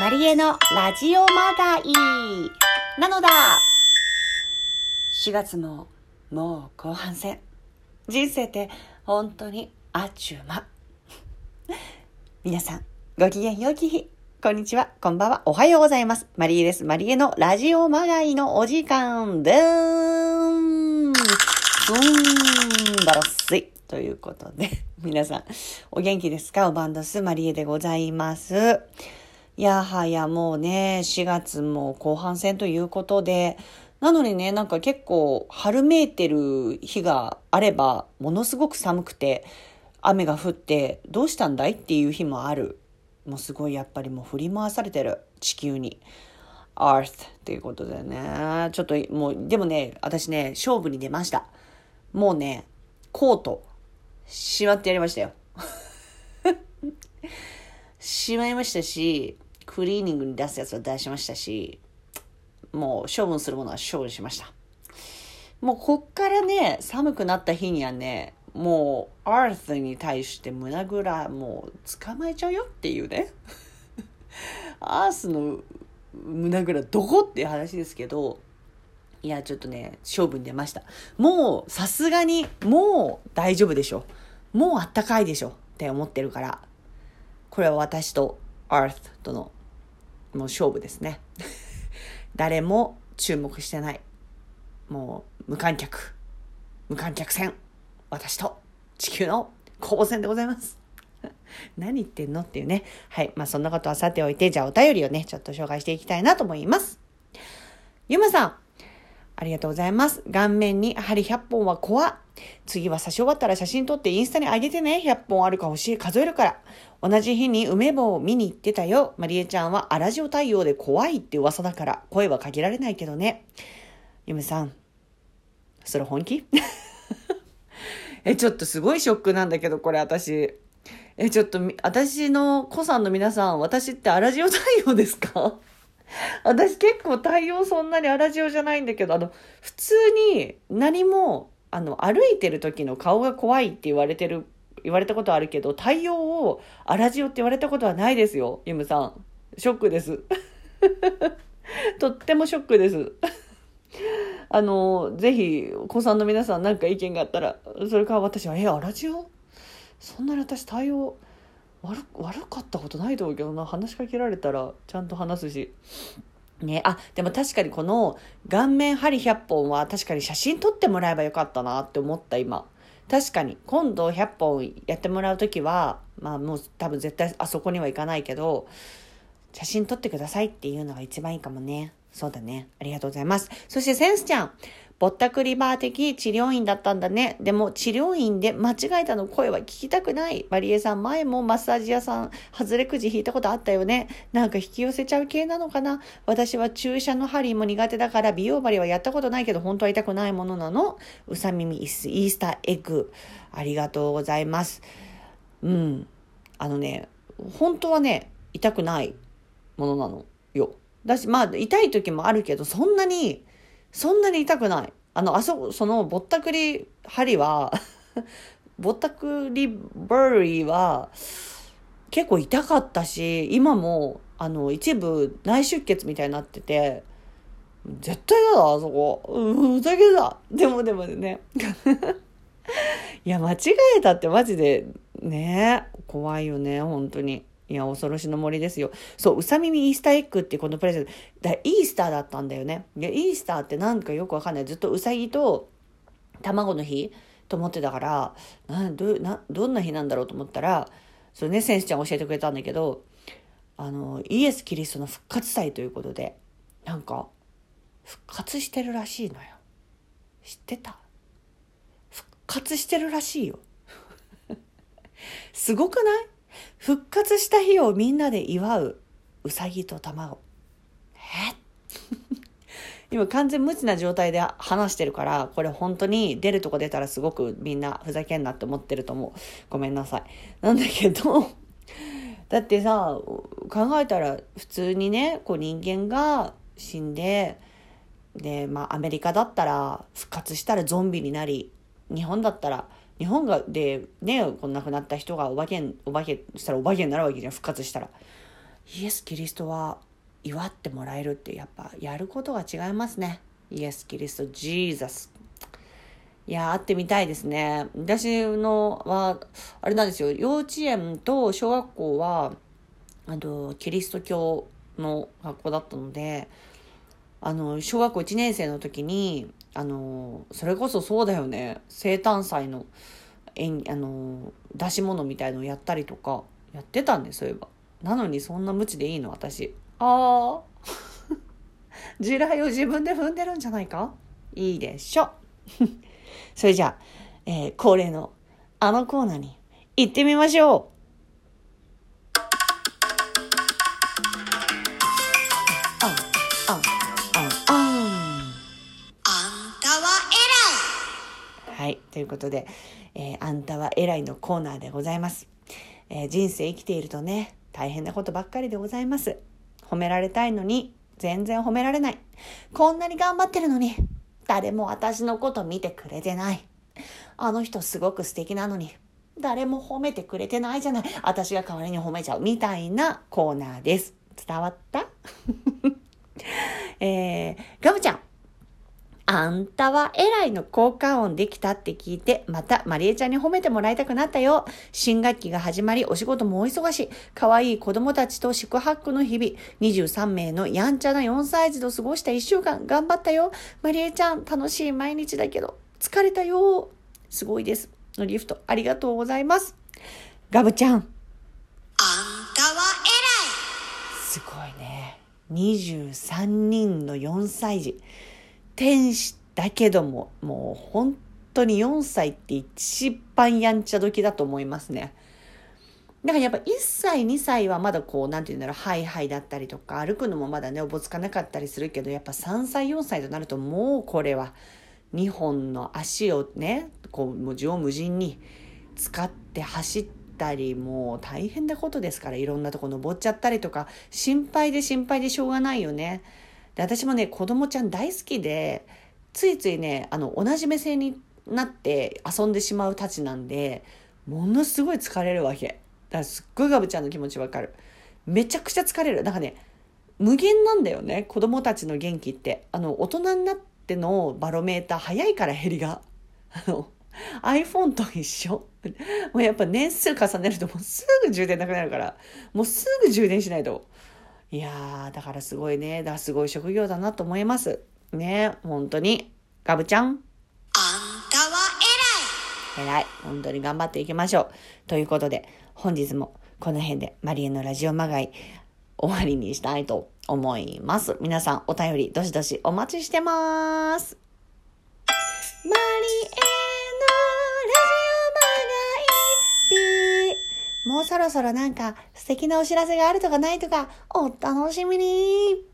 マリエのラジオまがいなのだ !4 月ももう後半戦。人生って本当にあっちゅう間。皆さん、ごきげんようき日。こんにちは、こんばんは、おはようございます。マリエです。マリエのラジオまがいのお時間でーん。すんばらすい。ということで、皆さん、お元気ですか？おバンドスマリエでございます。いやはやもうね、4月も後半戦ということで、なのにね、なんか結構春めいてる日があれば、ものすごく寒くて、雨が降って、どうしたんだいっていう日もある。もうすごいやっぱりもう振り回されてる、地球に。Earth っていうことでね。ちょっともう、でもね、私ね、勝負に出ました。もうね、コート、しまってやりましたよ。しまいましたし、クリーニングに出すやつは出しましたし、もう処分するものは処分しました。もうこっからね、寒くなった日にはね、もう、アースに対して胸ぐらもう捕まえちゃうよっていうね。アースの胸ぐらどこっていう話ですけど、いや、ちょっとね、勝負に出ました。もう、さすがに、もう大丈夫でしょ。もうあったかいでしょって思ってるから。これは私とアースとのもう勝負ですね。誰も注目してない。もう無観客。無観客戦。私と地球の攻防戦でございます。何言ってんのっていうね。はい。まあそんなことはさておいて、じゃあお便りをね、ちょっと紹介していきたいなと思います。ゆまさん、ありがとうございます。顔面に針100本は怖次は差し終わったら写真撮ってインスタに上げてね。100本あるか欲しい数えるから。同じ日に梅棒を見に行ってたよ。まりえちゃんはアラジオ対応で怖いって噂だから声はかけられないけどね。ゆめさん、それ本気？え、ちょっとすごいショックなんだけど、これ私。え、ちょっと、私の子さんの皆さん、私ってアラジオ対応ですか？私結構対応そんなにアラジオじゃないんだけど、あの、普通に何も、あの、歩いてる時の顔が怖いって言われてる言われたことあるけど、対応をアラジオって言われたことはないですよ、ユムさん。ショックです。とってもショックです。あの、ぜひ、お子さんの皆さん何か意見があったら、それか私は、え、アラジオそんなに私対応悪悪かったことないと思うけどな、話しかけられたらちゃんと話すし。ね、あ、でも確かにこの顔面針100本は確かに写真撮ってもらえばよかったなって思った今。確かに。今度100本やってもらう時はまあもう多分絶対あそこには行かないけど写真撮ってくださいっていうのが一番いいかもね。そうだね。ありがとうございます。そしてセンスちゃん。ぼったくりバー的治療院だったんだね。でも治療院で間違えたの声は聞きたくない。マリエさん前もマッサージ屋さん、外れくじ引いたことあったよね。なんか引き寄せちゃう系なのかな私は注射の針も苦手だから美容針はやったことないけど本当は痛くないものなの。うさ耳イースターエッグ。ありがとうございます。うん。あのね、本当はね、痛くないものなのよ。だし、まあ痛い時もあるけど、そんなにそんなに痛くない。あの、あそ、そのぼったくり針は ぼったくりバーリーは結構痛かったし、今も、あの、一部内出血みたいになってて、絶対嫌だ、あそこ。ふざけだ。でもでもね。いや、間違えたってマジで、ね、怖いよね、本当に。いや、恐ろしの森ですよ。そう、うさ耳イースターエッグってこのプレゼント。だイースターだったんだよね。いや、イースターってなんかよくわかんない。ずっとうさぎと卵の日と思ってたから、などなどんな日なんだろうと思ったら、それね、先生ちゃん教えてくれたんだけど、あの、イエス・キリストの復活祭ということで、なんか、復活してるらしいのよ。知ってた？復活してるらしいよ。すごくない？復活した日をみんなで祝ううさぎと卵。え？今完全無知な状態で話してるから、これ本当に出るとこ出たらすごくみんなふざけんなって思ってると思う。ごめんなさい。なんだけど、だってさ、考えたら普通にね、こう人間が死んで、で、まあアメリカだったら復活したらゾンビになり、日本だったら日本がでねこん亡くなった人がお化けお化けしたらお化けになるわけじゃん復活したらイエス・キリストは祝ってもらえるってやっぱやることが違いますね。イエス・キリスト、ジーザス。いや、会ってみたいですね。私のは、あれなんですよ、幼稚園と小学校は、あの、キリスト教の学校だったので、あの、小学校1年生の時に、あの、それこそそうだよね、生誕祭の、えんあの、出し物みたいのをやったりとか、やってたんです、そういえば。なのにそんな無知でいいの、私。ああ。地雷を自分で踏んでるんじゃないか？いいでしょ。それじゃあ、えー、恒例のあのコーナーに行ってみましょう。ということで、えーあんたは偉いのコーナーでございます。えー人生生きているとね、大変なことばっかりでございます。褒められたいのに、全然褒められない。こんなに頑張ってるのに、誰も私のこと見てくれてない。あの人すごく素敵なのに、誰も褒めてくれてないじゃない。私が代わりに褒めちゃう。みたいなコーナーです。伝わった？えー、ガムちゃん。あんたは偉いの効果音できたって聞いて、またマリエちゃんに褒めてもらいたくなったよ。新学期が始まり、お仕事もお忙しい。可愛い子供たちと宿泊の日々。23名のやんちゃな4歳児と過ごした1週間、頑張ったよ。マリエちゃん、楽しい毎日だけど、疲れたよ。すごいです。のリフト、ありがとうございます。ガブちゃん、あんたはすごいね。23人の4歳児。天使だけども、もう本当に4歳って一番やんちゃ時だと思いますね。だからやっぱ1歳、2歳はまだこう、なんて言うんだろう、ハイハイだったりとか、歩くのもまだね、おぼつかなかったりするけど、やっぱ3歳、4歳となるともうこれは、2本の足をね、こう、もう縦横無尽に使って走ったり、もう大変なことですから、いろんなとこ登っちゃったりとか、心配で心配でしょうがないよね。で、私もね、子供ちゃん大好きで、ついついね、あの、同じ目線になって遊んでしまうたちなんで、ものすごい疲れるわけ。だからすっごいガブちゃんの気持ちわかる。めちゃくちゃ疲れる。なんかね、無限なんだよね、子供たちの元気って。あの、大人になってのバロメーター早いから減りが。あの、iPhone と一緒。もうやっぱ年数重ねるともうすぐ充電なくなるから、もうすぐ充電しないと。いやー、だからすごいね。だすごい職業だなと思います。ね、本当に。ガブちゃん、あんたは偉い。本当に頑張っていきましょう。ということで、本日もこの辺でマリエのラジオまがい終わりにしたいと思います。皆さんお便りどしどしお待ちしてます。マリエもうそろそろなんか素敵なお知らせがあるとかないとかお楽しみに。